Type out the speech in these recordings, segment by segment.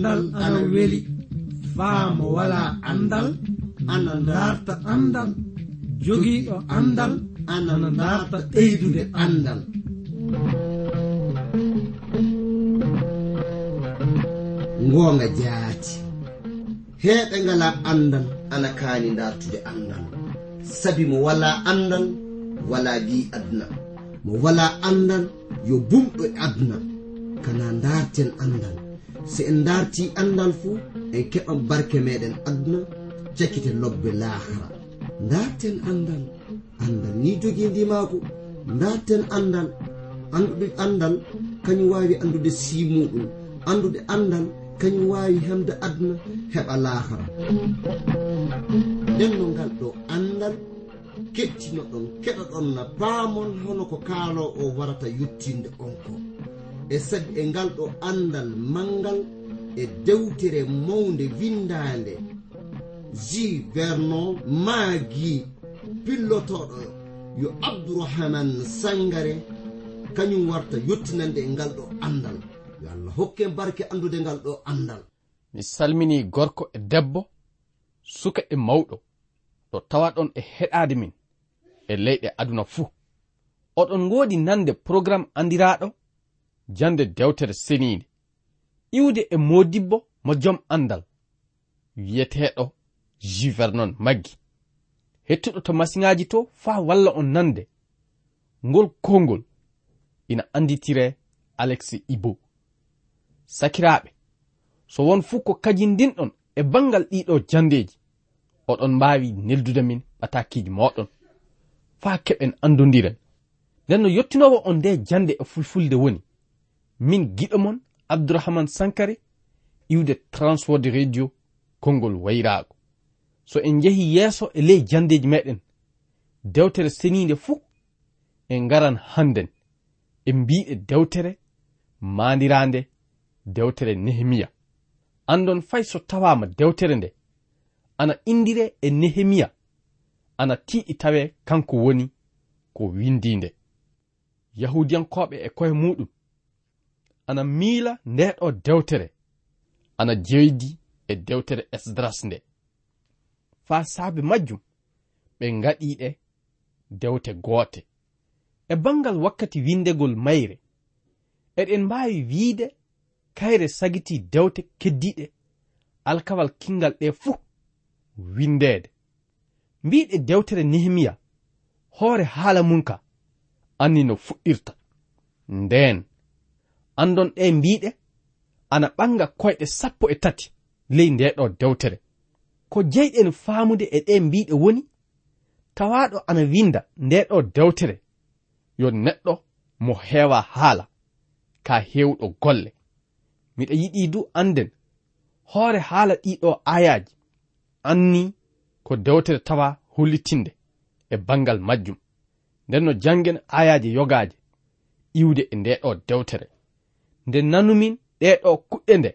andal ana weli. Faamo wala andal ana darta andal. jogiiɗo andal ana darta ɓeydude andal. ngoonga jaati. Heeɓe ngala andal ana kaani dartude andal. Sabi mo wala andal wala bi aduna. Mo wala andal yo bumɗo aduna. Kana darten andal. so en darti andal fuu en keɓan barke meɗen aduna cakkite lobbe lahara. Darten andal andal ni jogidi ndimako darten andal anduɗe andal kañum wawi andude simuɗum. Andude andal kañum wawi hemde aduna heɓa lahara. Nden no ngal ɗo andal kettinoɗon keɗoɗon na paamon hono ko kaalo o warata yettinde on ko. e sag e ngal ɗo andal mangal e dewtere mawde windande ji vernon maagi pillotoɗo yo abdourahaman sangare kañum warta yettinande e ngal ɗo andal yo allah hokke barke andude ngal ɗo andal mi salmini gorko e debbo suka e mawɗo. Ɗo tawa ɗon e heɗade min e leyɗe aduna fuu. Oɗon ngoodi nande programme andiraɗo jande dewtere seniinde iwde e modibbo mo jom andal wiyeteɗo juvernon maggi. Hettuɗo to masiŋaji to faa walla on nande ngol kongol ina anditire alexi ibo. Sakiraɓe so won fuu ko kajindinɗon e bangal ɗiɗo jandeji oɗon mbawi neldude min ɓatakiji moɗon faa keɓen andodiren nden no yettinowo on nde jande e fulfulde woni. min giɗo mon abdourahman sankare iwde transword radio konngol wayraago. So en njehi yeeso e ley jandeji meɗen dewtere seniinde fuu en ngaran hannden. En mbiɗe dewtere maandiraande dewtere nehemiya. Andon fay so tawaama dewtere nde ana indire e nehemiya ana tiiɗi tawe kanko woni ko windi nde yahudiyankoɓe e koye muɗum ana miila ndeɗo dewtere ana jeydi e dewtere esdras nde. Faa saabe majjum ɓe ngaɗiɗe dewte goote. E bangal wakkati windegol mayre eɗen mbaawi wiide kayre sagiti dewte keddiɗe alkawal kingal ɗe fuu windeede mbiɗe dewtere nehemiya hoore haala mum ka anni no fuɗɗirta. Ndeen. andon ɗe mbiɗe ana ɓanga koyɗe sappo e tati ley ndeɗo dewtere. Ko jeyɗen faamude e ɗe mbiɗe woni tawaɗo ana winda ndeɗo dewtere. Yo neɗɗo mo heewa haala ka hewɗo golle. Miɗa yiɗi du anden hoore haala ɗiɗo ayaji anni ko dewtere tawa hollitinde e bangal majjum. Nden no jangen ayaji yogaje iwde e ndeɗo dewtere. nde nanumin ɗeɗo kuɗɗe nde.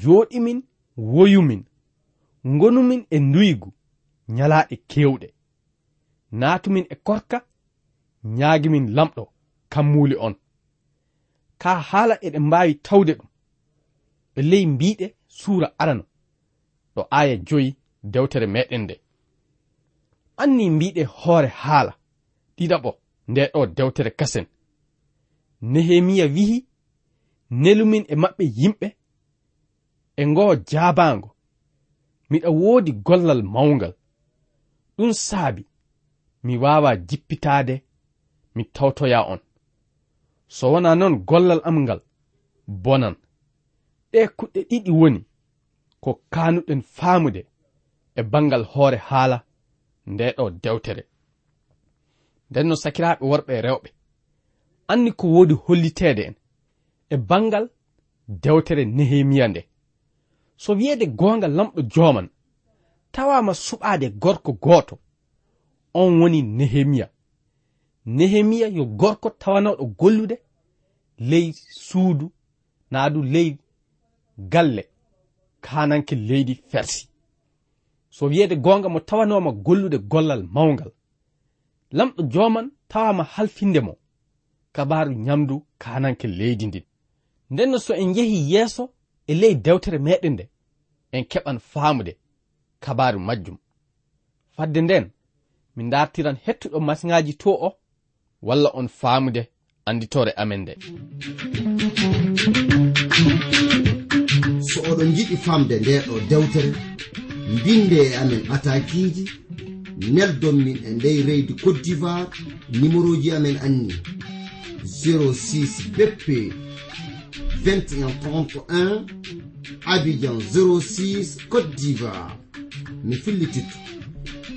Joɗimin woyumin gonumin e nduygu nyalaɗe kewɗe natumin e korka ñaagimin lamɗo kammuli on. Ka haala eɗen mbawi tawde ɗum e ley mbiɗe suura arano ɗo aya joyi dewtere meɗen nde. Anni mbiɗe hoore haala ɗiɗaɓo nde ɗo dewtere kasen. Nehemiya wihi nelumin e maɓɓe yimɓe e ngoo jaabaango miɗa woodi gollal mawngal. Ɗum saabi mi waawa jippitaade mi tawtoya on. So wona noon gollal am ngal bonan. Ɗe kuɗɗe ɗiɗi woni ko kaanuɗen faamude e bangal hoore haala ndeɗo dewtere. Nden no sakiraaɓe worɓe e rewɓe. Anni ko woodi holliteede en. e bangal dewtere nehemiya nde. So wiyeede goonga lamɗo jooman tawama suɓaade gorko gooto on woni nehemiya. Nehemiya yo gorko tawanoɗo gollude ley suudu naa du ley galle kananke leydi fersi. So wiyeede goonga mo tawanoma gollude gollal mawngal. Lamɗo jooman tawama halfinde mo kabaru ñamdu kananke leydi ndin. nden no so en yehi yeeso e ley dewtere meɗen nde en keɓan faamude kabaru majjum. Fadde nden min dartiran hettuɗo masiŋaji to o walla on faamude anditore amen nde. So oɗon jiɗi famde ndeɗo dewtere mbinde e amen atakiji neldon min e ndey reydi cote d'ivoire numéro ji amen anni 06 beppe 21 31 Abidjan 06 Côte d'Ivoire. Mi fillititto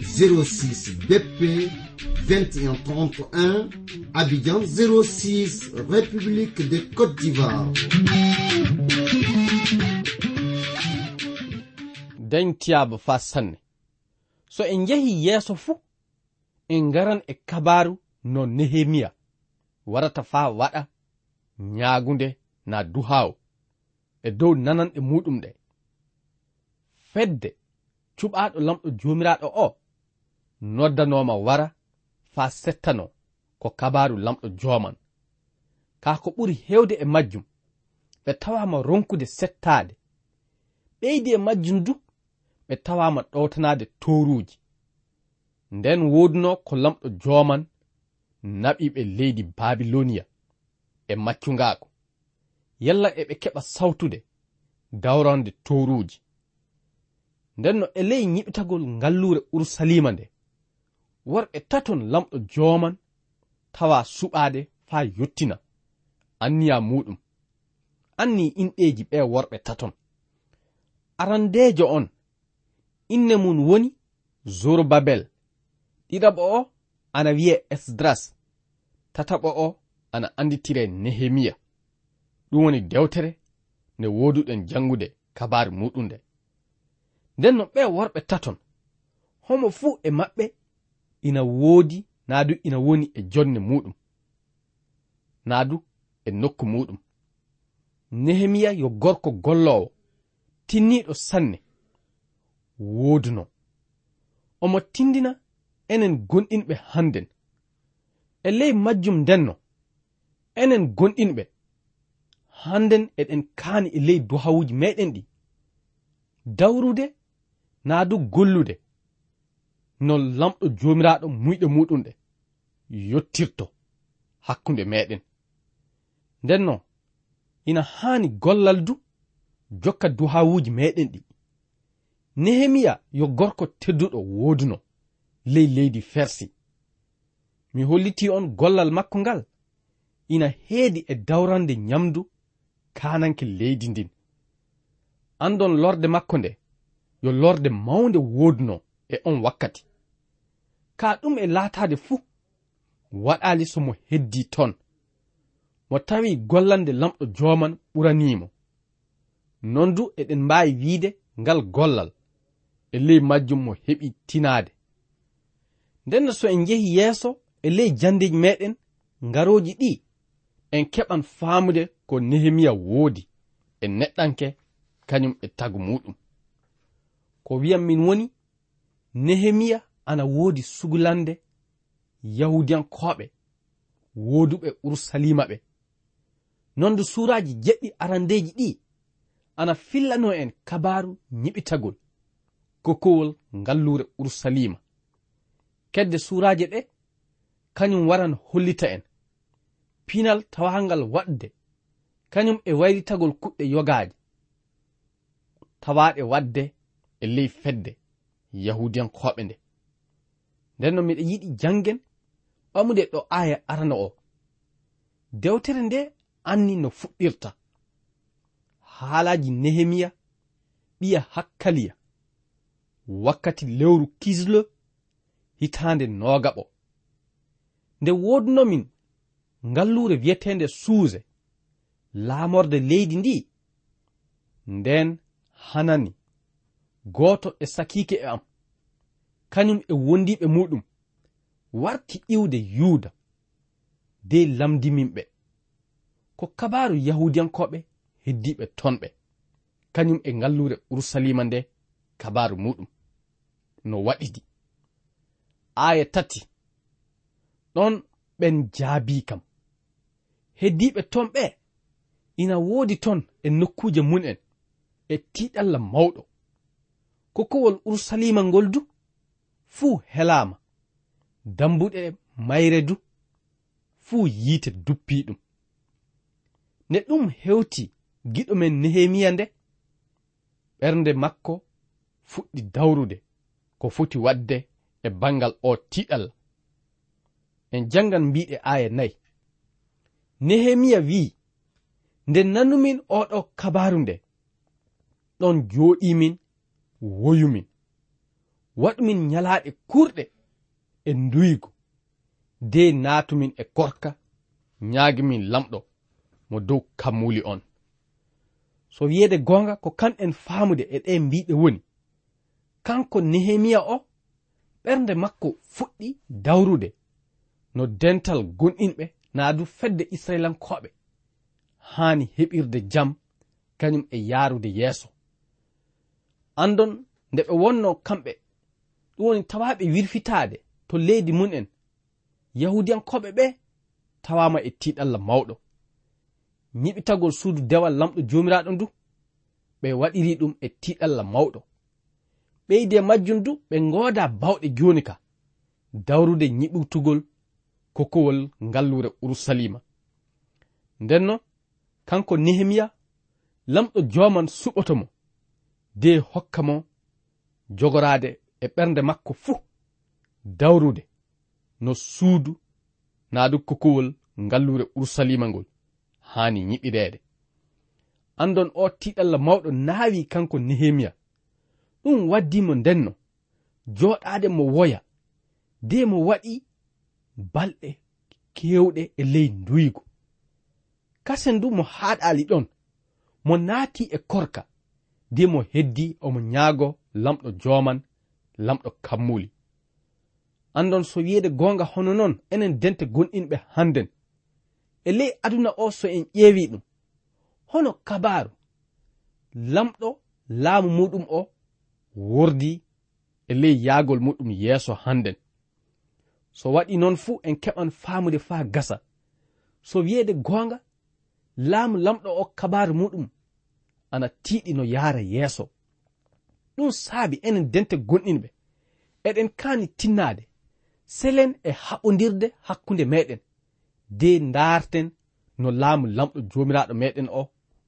06 BP 2131 Abidjan 06 République de Côte d'Ivoire. Dañtiyaba fa sanne so en jehi yeeso fuu en ngaran e kabaru no nehemiya. Warata fa waɗa ñaagunde na duhaw e dow nananɗe muɗum ɗe. Fedde cuɓaɗo lamɗo jomiraɗo o noddanoma wara fa settano ko kabaru lamɗo joman ka ko ɓuri hewde e majjum ɓe tawama ronkude settade ɓeydi e majjum du ɓe tawama ɗowtanade toruji nden woduno ko lamɗo joman naɓiɓe leydi babiloniya e maccungaako yalla eɓe keɓa sawtude gawrande towruuji nden no e ley ñiɓitagol ngalluure urusalima nde worɓe taton lamɗo jooman tawa suɓaade faa yottina anniya muɗum. Anni inɗeeji ɓe worɓe taton. Arandeejo on inne mum woni zorobabel. Ɗiɗaɓo o ana wiye esdras tataɓo o ana anditire nehemiya. ɗum woni dewtere nde woduɗen jangude kabaru muɗum nde nden no ɓe worɓe taton homo fuu e maɓɓe ina woodi naa du ina woni e jonne muɗum naa du e nokku muɗum. Nehemiya yo gorko gollowo tinniɗo sanne wooduno. Omo tindina enen gonɗinɓe hannden. E ley majjum ndenno enen gonɗinɓe hannden eɗen kaani e ley duhawuji meɗen ɗi. Dawrude naa du gollude. No lamɗo joomiraaɗo muyɗe muɗum ɗe. Yottirto hakkunde meɗen nden non ina haani gollal du jokka duhawuji meɗen ɗi. Nehemiya yo gorko tedduɗo wooduno ley leydi fersi. Mi holliti on gollal makko ngal ina heedi e dawrande nyamdu kananke leydi ndin. Andon lorde makko nde yo lorde mawnde woodno e on wakkati. Ka ɗum e laatade fuu waɗali somo heddi ton. Mo tawi gollande lamɗo joman ɓuranimo non du eɗen mbaawi wiide ngal gollal e ley majjum mo heɓi tinaade. Nden so en jehi yeeso e ley jandeji meɗen ngaroji ɗi en keɓan faamude ko nehemiya woodi e neɗɗanke kañum e tagu muɗum. Ko wiyam min woni nehemiya ana woodi sugulande yahudiyankoɓe wooduɓe urusalima ɓe nonde suraji jeɗɗi arandeji ɗi ana fillano en kabaru ñiɓitagol kokowol ngallure urusalima. Kedde suraje ɗe kañum waran hollita en. Pinal tawangal waɗde kañum e wayritagol kuɗɗe yogaaje tawaaɗe waɗde e ley fedde yahudiyankoɓe nde. Nden noon miɗa yiɗi janngen ɓamude ɗo aya arana o. Dewtere nde anni no fuɗɗirta. Haalaji nehemiya ɓiya hakkaliya. Wakkati lewru kisle hitande noogaɓo nde wodunomin ngallure wiyetende suuse. laamorde leydi ndi? Nden hanani gooto e sakiike e am kañum e wondiɓe muɗum warti iwde yuuda de lamdiminɓe ko kabaru yahudiyankoɓe heddiɓe tonɓe kañum e ngallure urusalima nde kabaru muɗum no waɗidi aya tati ɗon ɓen jaabi kam heddiɓe tonɓe ina woodi ton e nokkuuje mun'en e tiiɗalla mawɗo. Kokkowol urusalima ngol du fuu helaama. Dambuɗe mayre du fuu yiite duppii ɗum. Ne ɗum hewti giɗo men nehemiya nde ɓernde makko fuɗɗi dawrude ko foti waɗde e bangal o tiɗal en jangan mbiɗe aaya nayi. Nehemiya wi'i nde nanumin oɗo kabaru nde. Ɗon joɗimin woyumin waɗumin nyalaaɗe kurɗe e nduygo de naatumin e korka ñaagimin lamɗo mo dow kammuli on. So wiyeede goonga ko kamɗen faamude e ɗe mbiɗe woni. Kanko nehemiya o ɓernde makko fuɗɗi dawrude no dental gonɗinɓe naa du fedde israilankoɓe haani heɓirde jam kañum e yaarude yeeso. Andon nde ɓe wonno kamɓe ɗum woni tawaɓe wirfitaade to leydi mun'en yahudiyankoɓe ɓe tawama e tiɗalla mawɗo. Ñiɓitagol suudu dewal lamɗo joomiraaɗo ndu ɓe waɗiri ɗum e tiɗalla mawɗo. Ɓeydi e majjum du ɓe ngooda bawɗe jooni ka dawrude ñiɓutugol kokowol ngallure urusalima ndenno kanko nehemiya lamɗo joman suɓoto mo de hokka mo jogorade e ɓernde makko fuu dawrude no suudu naadu kokowol ngallure urusalima ngol hani ñiɓireede andon o tiɗalla mawɗo naawi kanko nehemiya ɗum waddimo ndenno joɗade mo woya de mo waɗi balɗe kewɗe e ley nduygo kasen du mo haɗali ɗon. Mo naati e korka. De mo heddi omo ñaago lamɗo joman lamɗo kammuli. Andon so wiyeede gonga hono noon enen dente gonɗinɓe hannden. E ley aduna o so en ƴeewi ɗum. Hono kabaru lamɗo laamu muɗum o wordi e ley yaagol muɗum yeeso hannden. So waɗi noon fuu en keɓan faamude faa gasa. So wiyeede goonga laamu lamɗo o kabaru muɗum ana tiiɗi no yaara yeeso. Ɗum saabi enen dente gonɗinɓe. Eɗen kaani tinnaade selen e haɓodirde hakkunde meɗen. De ndaarten no laamu lamɗo joomiraaɗo meɗen o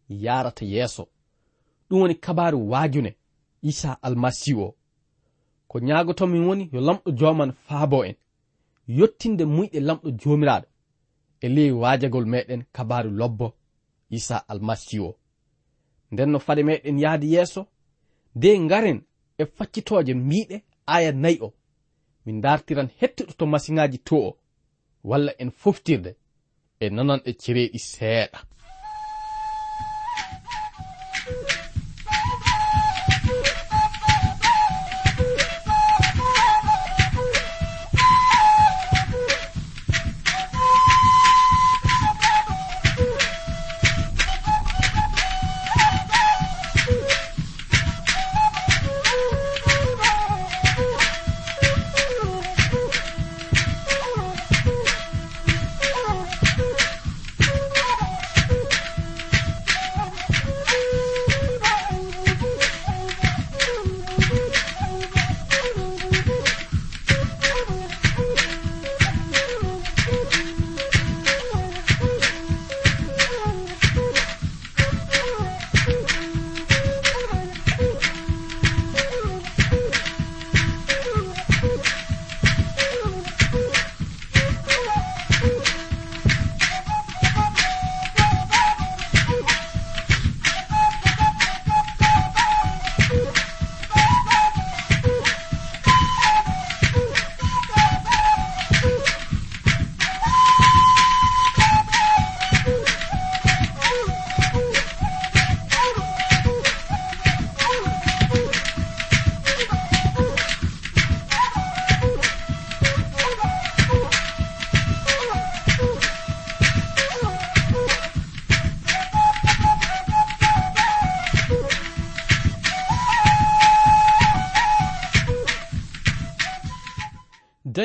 yarata yeeso. Ɗum woni kabaru waajune isa almasihu o. Ko ñaagotomin woni yo lamɗo jooman faabo en. Yottinde muyɗe lamɗo joomiraaɗo. e ley waajagol meɗen kabaru lobbo isa almasihu nden no fade meɗen yahdi yeeso de ngaren e faccitooje miiɗe aya nayi o min dartiran hettuɗo to masiŋaaji to o walla en foftirde e nanan e cereeɗi seeɗa.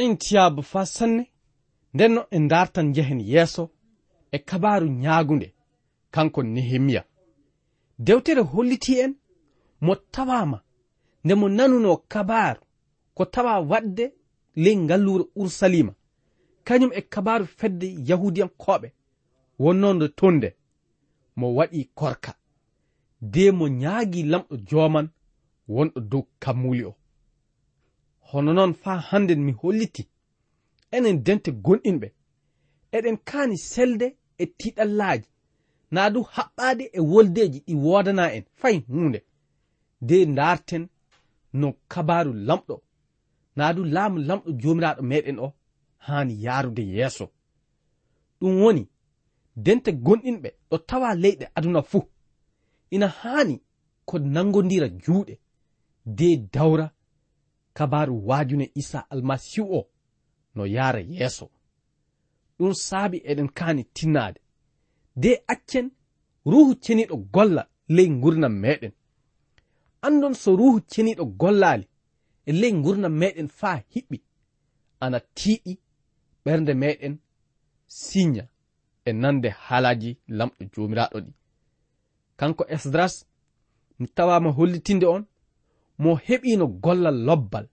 korintiyaɓe fa sanne ndenno en dartan jehen yeeso e kabaru ñaagunde kanko nehemiya. Dewtere holliti en mo tawama nde mo nanuno kabaru ko tawa wadde ley ngallure ursalima kañum e kabaru fedde yahudiyankoɓe wonnonde tonde mo waɗi korka. De mo ñaagi lamɗo joman wonɗo dow kammuli o. hono noon faa hannden mi holliti enen dente gonɗinɓe. Eɗen kaani selde e tiɗallaaji naa du haɓɓaade e woldeeji ɗi woodana en fay huunde. De ndaarten no kabaaru lamɗo. Naa du laamu lamɗo joomiraaɗo meɗen o haani yaarude yeeso. Ɗum woni dente gonɗinɓe ɗo tawa leyɗe aduna fuu. Ina haani ko nangondira juuɗe. De dawra kabaru wajune isa almasihu o no yara yeeso. Ɗum saabi eɗen kani tinnade de accen ruhu ceniɗo golla ley gurnam meɗen andon so ruhu ceniɗo gollali e ley gurnam meɗen faa hiɓɓi ana tiiɗi ɓernde meɗen sinya e nande haalaji lamɗo jomiraɗo ɗi. Kanko esdras mi tawama hollitinde on mo heɓino gollal lobbal.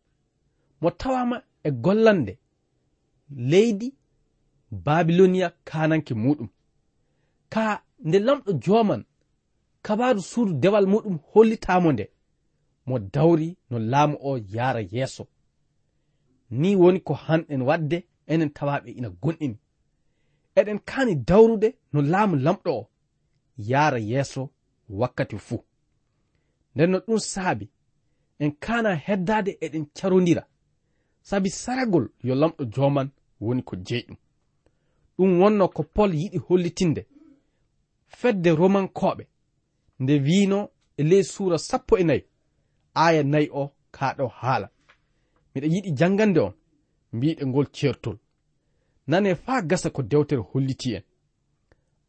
Mo tawama e gollande. Leydi babilonia kananke muɗum. Ka nde lamɗo joman kabaru suudu dewal muɗum hollitamo nde. Mo dawri no laamu o yara yeeso. Ni woni ko hanɗen wadde enen tawaɓe ina gonɗini. Eɗen kani dawrude no laamu lamɗo o yara yeeso wakkati fuu nden no ɗum saabi en kana heddade eɗen carodira sabi saragol yo lamɗo joman woni ko jeyɗum. Ɗum wonno ko pol yiɗi hollitinde fedde romankoɓe nde wino e ley suura sappo e nayi aya nayi o kaɗo haala. Miɗa yiɗi jangande on mbiɗe ngol ceertol. Nane faa gasa ko dewtere holliti en.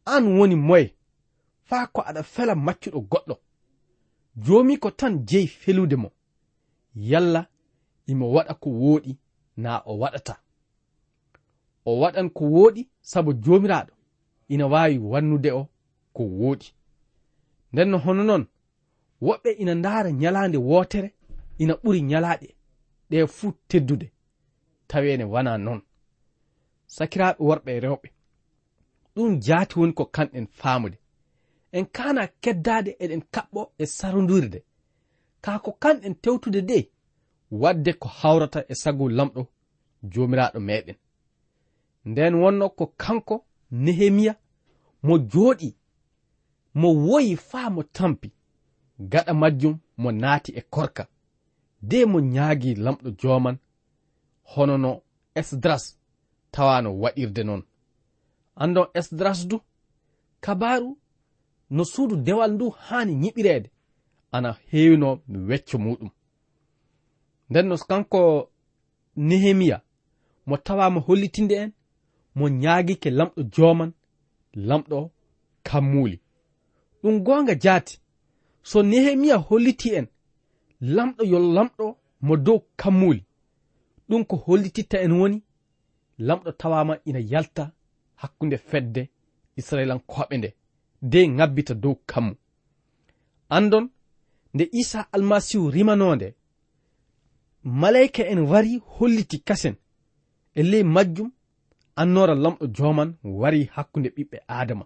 An woni moye faa ko aɗa fela maccuɗo goɗɗo. joomi ko tan jeyi felude mo. Yalla imo waɗa ko wooɗi na o waɗata. O waɗan ko wooɗi sabu joomiraaɗo ina waawi wannude o ko wooɗi nden no hono noon woɓɓe ina ndaara ñalaande wootere ina ɓuri ñalaaɗe. Ɗe fuu teddude taweene wana noon. Sakiraaɓe worɓe e rewɓe ɗum jaati woni ko kanɗen faamude. en kana keddade eɗen kaɓɓo e sarudurde kako kanɗen tewtude de wadde ko hawrata e sagu lamɗo jomiraɗo meɗen. Nden wonno ko kanko nehemiya mo jooɗi mo woyi faa mo tampi gaɗa majjum mo naati e korka de mo ñaagi lamɗo joman hono no esdras tawano waɗirde noon. Andon esdras du kabaru no suudu dewal ndu haani ñiɓireede ana heewino wecco muɗum nden no kanko nehemiya mo tawama hollitinde en mo ñaagike lamɗo jooman lamɗo kammuuli. Ɗum goonga jaati. So nehemiya holliti en lamɗo yo lamɗo mo dow kammuuli. Ɗum ko hollititta en woni lamɗo tawama ina yalta hakkunde fedde israelankoɓe nde. de ngabbita dow kammu. Andon nde isa almasihu rimanonde malaika en wari holliti kasen e ley majjum annora lamɗo joman wari hakkunde ɓiɓɓe adama.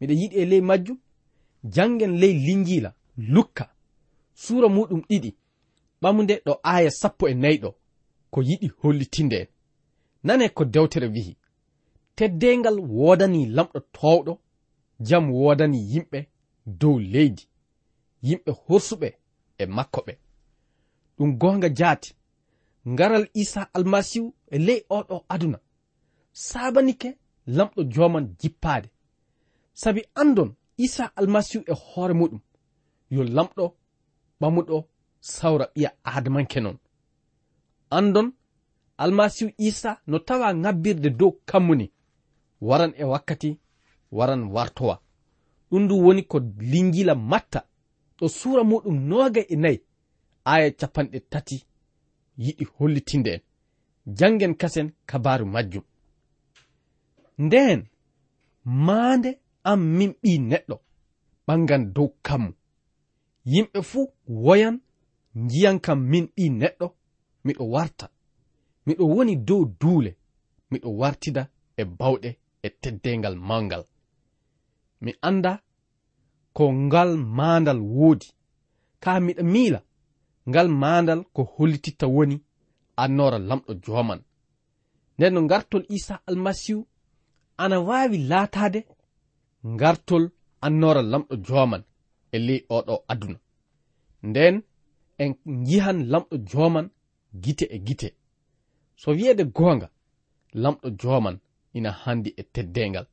Miɗen yiɗi e ley majjum jangen ley linjila lukka suura muɗum ɗiɗi ɓamude ɗo aya sappo e nayi ɗo ko yiɗi hollitinde en. Nane ko dewtere wihi teddengal wodani lamɗo towɗo jam wodani yimɓe dow leydi yimɓe horsuɓe e makko ɓe ɗum gonga jaati ngaral isa almasihu e ley oɗo aduna. Sabanike lamɗo joman jippaade. Sabi andon isa almasihu e hoore muɗum yo lamɗo ɓamuɗo sawra ɓiya adamanke noon andon almasihu isa no tawa ŋabbirde dow kammuni waran e wakkati waran wartowa. Ɗum ndu woni ko lingila matta. Ɗo suura muɗum noga e nayi. Aya capanɗe tati yiɗi hollitinde en. Jangen kasen kabaru majjum. Nden maande am min ɓi neɗɗo. Ɓangan dow kammu. Yimɓe fuu woyan njiyan kam min ɓi neɗɗo. Miɗo warta. Miɗo woni dow duule. Miɗo wartida e bawɗe e teddengal mangal mi anda ko ngal maandal woodi. Ka miɗa miila ngal maandal ko hollititta woni annora lamɗo joman nden no ngartol isa almasihu ana waawi laataade ngartol annora lamɗo joman e ley oɗo aduna. Nden en njihan lamɗo joman gite e gite. So wiyeede goonga lamɗo joman ina handi e teddengal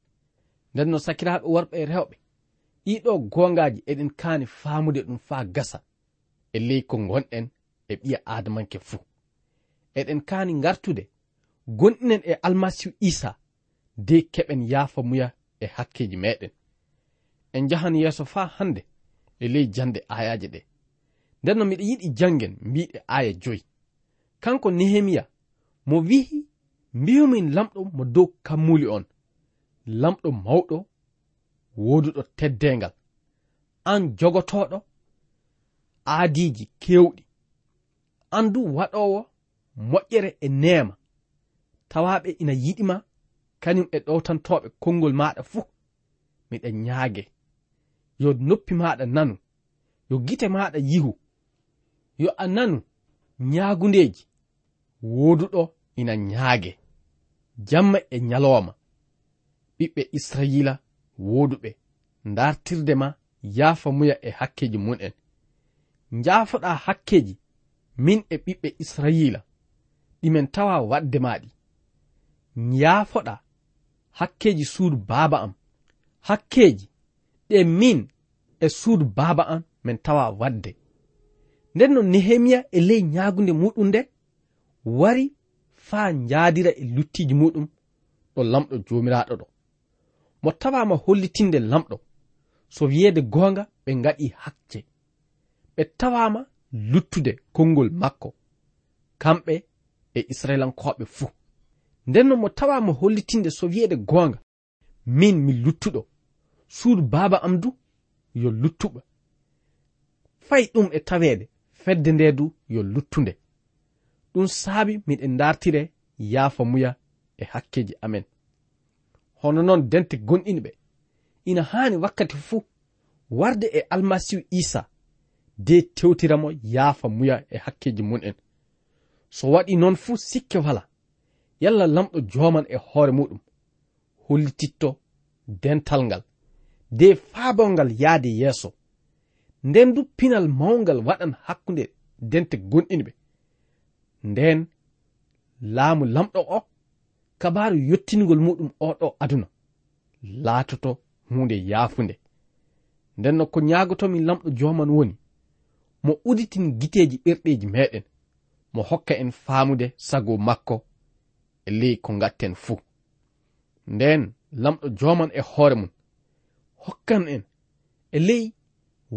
nden no sakiraaɓe worɓe e rewɓe. Ɗiɗo gongaji eɗen kaani faamude ɗum faa gasa e ley ko gonɗen e ɓiya adamanke fuu. Eɗen kaani ngartude gonɗinen e almasihu isa de keɓen yaafa muya e hakkeji meɗen. En jahan yeeso faa hannde e ley jande ayaji ɗe. Nden no miɗa yiɗi jangen mbiɗe aya joyi. Kanko nehemiya mo wihi mbiyomin lamɗo mo dow kammuli on. lamɗo mawɗo woduɗo teddengal an jogotoɗo aadiji kewɗi an du waɗowo moƴƴere e neema tawaɓe ina yiɗima kañum e ɗowtantoɓe konngol maɗa fuu miɗen ñaage. Yo noppi maɗa nanu yo gite maɗa yihu yo a nanu ñaagundeji woduɗo ina ñaage. Jamma e ñalowma ɓiɓɓe israyila woduɓe. Dartirde ma yaafa muya e hakkeji mun'en njaafoɗa hakkeji min e ɓiɓɓe israyila ɗimen tawa waɗde maɗi. Yaafoɗa hakkeji suudu baaba am. Hakkeji ɗe min e suudu baaba am min tawa waɗde nden no nehemiya e ley ñaagunde muɗum nde wari faa njaadira e luttiji muɗum. Ɗo lamɗo joomiraaɗo ɗo. mo tawama hollitinde lamɗo. So wiyeede goonga ɓe ngaɗi hakke ɓe tawama luttude konngol makko. Kamɓe e israelankoɓe fuu. Ndenno mo tawama hollitinde so wiyeede goonga min mi luttuɗo. Suudu baaba am du yo luttuɓa fay ɗum e taweede fedde nde du yo luttunde. Ɗum saabi miɗen dartire yaafa muya e hakkeji amen. hono noon dente gonɗinɓe ina haani wakkati fuu warde e almasihu isa de tewtiramo yaafa muya e hakkeji mun en so waɗi noon fuu sikke wala yalla lamɗo joman e hoore muɗum hollititto dental ngal de faabal ngal yahde yeeso. Nden du pinal mawngal waɗan hakkunde dente gonɗinɓe nden laamu lamɗo o kabaru yettingol muɗum oɗo aduna. Laatoto hunde yaafunde. Nden no ko ñaagotomin lamɗo joman woni mo uditin giteji ɓerɗeji meɗen mo hokka en faamude sago makko e ley ko gatten fuu. Nden lamɗo joman e hoore mum hokkan en e ley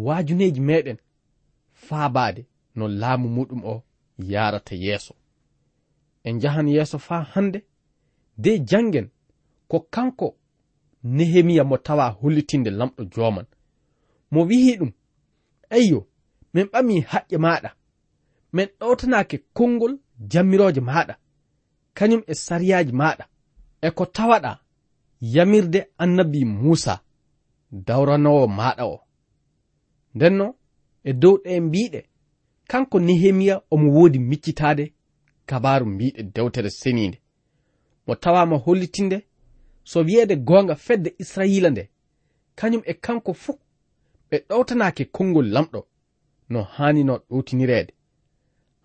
waajuneeji meɗen faabade no laamu muɗum o yarata yeeso. En jahan yeeso faa hande de jangen ko kanko nehemiya mo tawa hollitinde lamɗo joman. Mo wihi ɗum eyyo min ɓami haƴƴe maɗa. Min ɗowtanake konngol jammiroje maɗa. Kañum e sariyaji maɗa. E ko tawaɗa yamirde annabi musa dawranowo maɗa o. Ndenno e dow ɗe mbiɗe kanko nehemiya omo woodi miccitade kabaru mbiɗe dewtere seniinde mo tawama hollitinde. So wiyeede goonga fedde israila nde kañum e kanko fuu ɓe ɗowtanaake konngol lamɗo no haanino ɗowtinireede.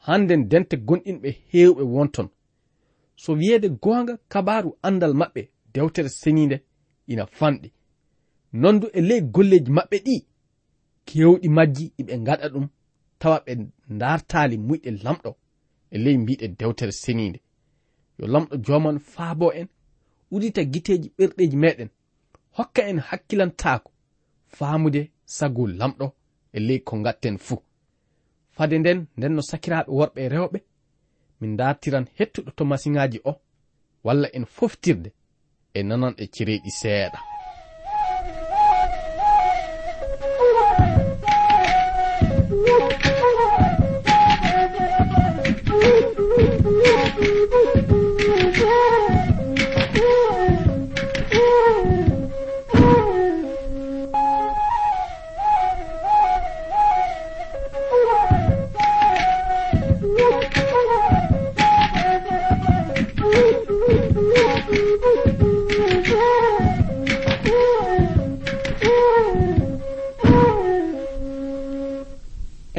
Hannden dente gonɗinɓe heewɓe wonton. So wiyeede goonga kabaaru anndal maɓɓe dewtere seniinde ina fanɗi. Nondu e ley golleeji maɓɓe ɗi kewɗi majji iɓe ngaɗa ɗum tawa ɓe ndartaali muyɗe lamɗo e ley mbiɗe dewtere seniinde. yo lamɗo joman faabo en udita giteji ɓerɗeji meɗen hokka en hakkilantako faamude sagu lamɗo e ley ko gatten fuu. Fade nden nden no sakiraɓe worɓe e rewɓe min dartiran hettuɗo to masiŋaji o walla en foftirde e nananɗe e seeɗa.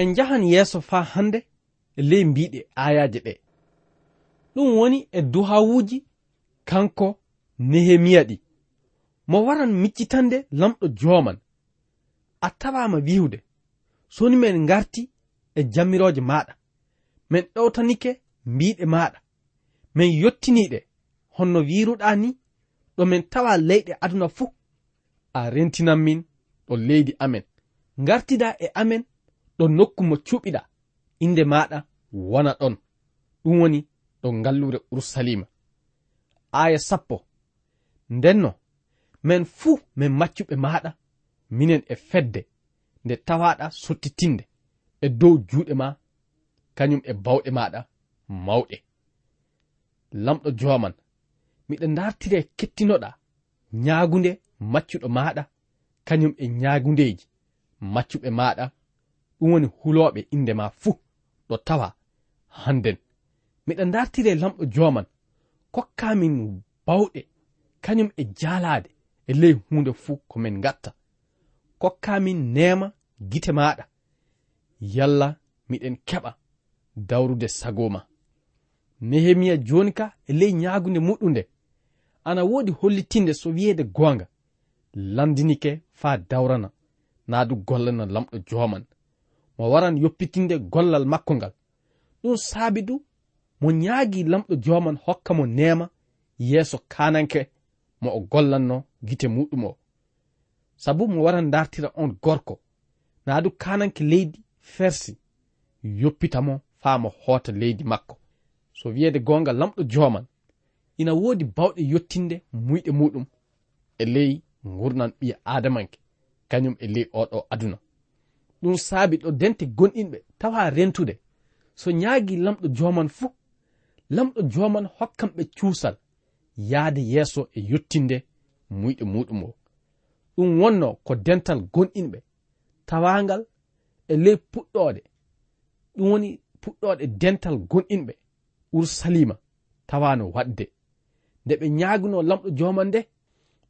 en jahan yeeso faa hannde e ley mbiɗe ayaje ɗe. Ɗum woni e duhawuji kanko nehemiya ɗi. Mo waran miccitande lamɗo jooman. A tawama wihude soni men ngarti e jammirooje maɗa men ɗowtanike mbiɗe maɗa min yottiniɗe honno wiruɗa ni ɗo min tawa leyɗe aduna fuu. A rentinan min ɗo leydi amen. Ngartida e amen ɗon nokku mo cuɓiɗa. Inde maɗa wona ɗon. Ɗum woni ɗo ngallure urusalima aya sappo. Ndenno min fuu min maccuɓe maɗa minen e fedde nde tawaɗa sottitinde e dow juuɗe ma kañum e bawɗe maɗa mawɗe. Lamɗo joman miɗa dartiri e kettinoɗa ñaagunde maccuɗo maɗa kañum e ñaagundeji maccuɓe maɗa ɗum woni huloɓe inde ma fuu ɗo tawa hannden. Miɗa dartire lamɗo joman kokkamin bawɗe kañum e jalade e ley hunde fuu ko min gatta kokkamin nema gite maɗa yalla miɗen keɓa dawrude sagoma nehemiya joni ka e ley ñagude muɗum nde ana wodi hollitinde so wiyede gonga landinike fa dawrana naa du gollana lamɗo joman mo waran yoppitinde gollal makko ngal. Ɗum saabi du mo ñaagi lamɗo joman hokka mo nema yeeso kananke mo o gollanno gite muɗum o. Sabu mo waran dartira on gorko naa du kananke leydi fersi yoppitamo faa mo hoota leydi makko. So wiyeede gonga lamɗo joman ina woodi bawɗe yottinde muyɗe muɗum e ley gurnan ɓiya adamanke kañum e ley oɗo aduna. ɗum saabi ɗo dente gonɗinɓe tawa rentude. So ñaagi lamɗo joman fuu lamɗo joman hokkamɓe cuusal yahde yeeso e yottinde muyɗe muɗum o ɗum wonno ko dental gonɗinɓe tawangal e ley puɗɗoɗe ɗum woni puɗɗoɗe dental gonɗinɓe ursalima tawano waɗde. Nde ɓe ñaaguno lamɗo joman nde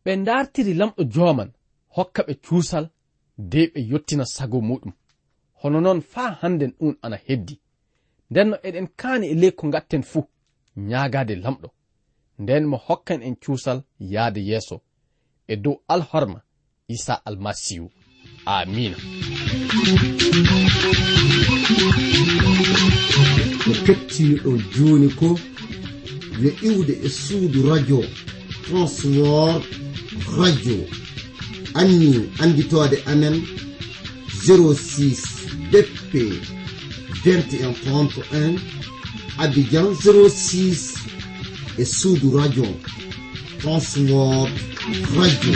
ɓe dartiri lamɗo joman hokka ɓe cuusal de ɓe yottina sago muɗum. Hono noon faa hannden ɗum ana heddi. Ndenno eɗen kaani e ley ko ngatten fuu ñaagaade lamɗo. Nden mo hokkan en cuusal yahde yeeso. E dow alhorma isa almasihu. Amina ko kettiniɗo jooni ko yo iwde e suudu radio transwor radio. anni anditode amen 06 bp 2131 abidjan 06 e suudu radio transword radio.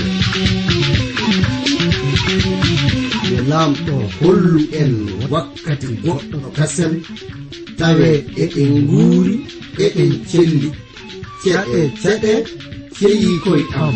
Yo lamɗo hollu en wakkati goɗɗo kasen tawe eɗen nguuri eɗen celli ceɗe ceɗe ceyi koye am.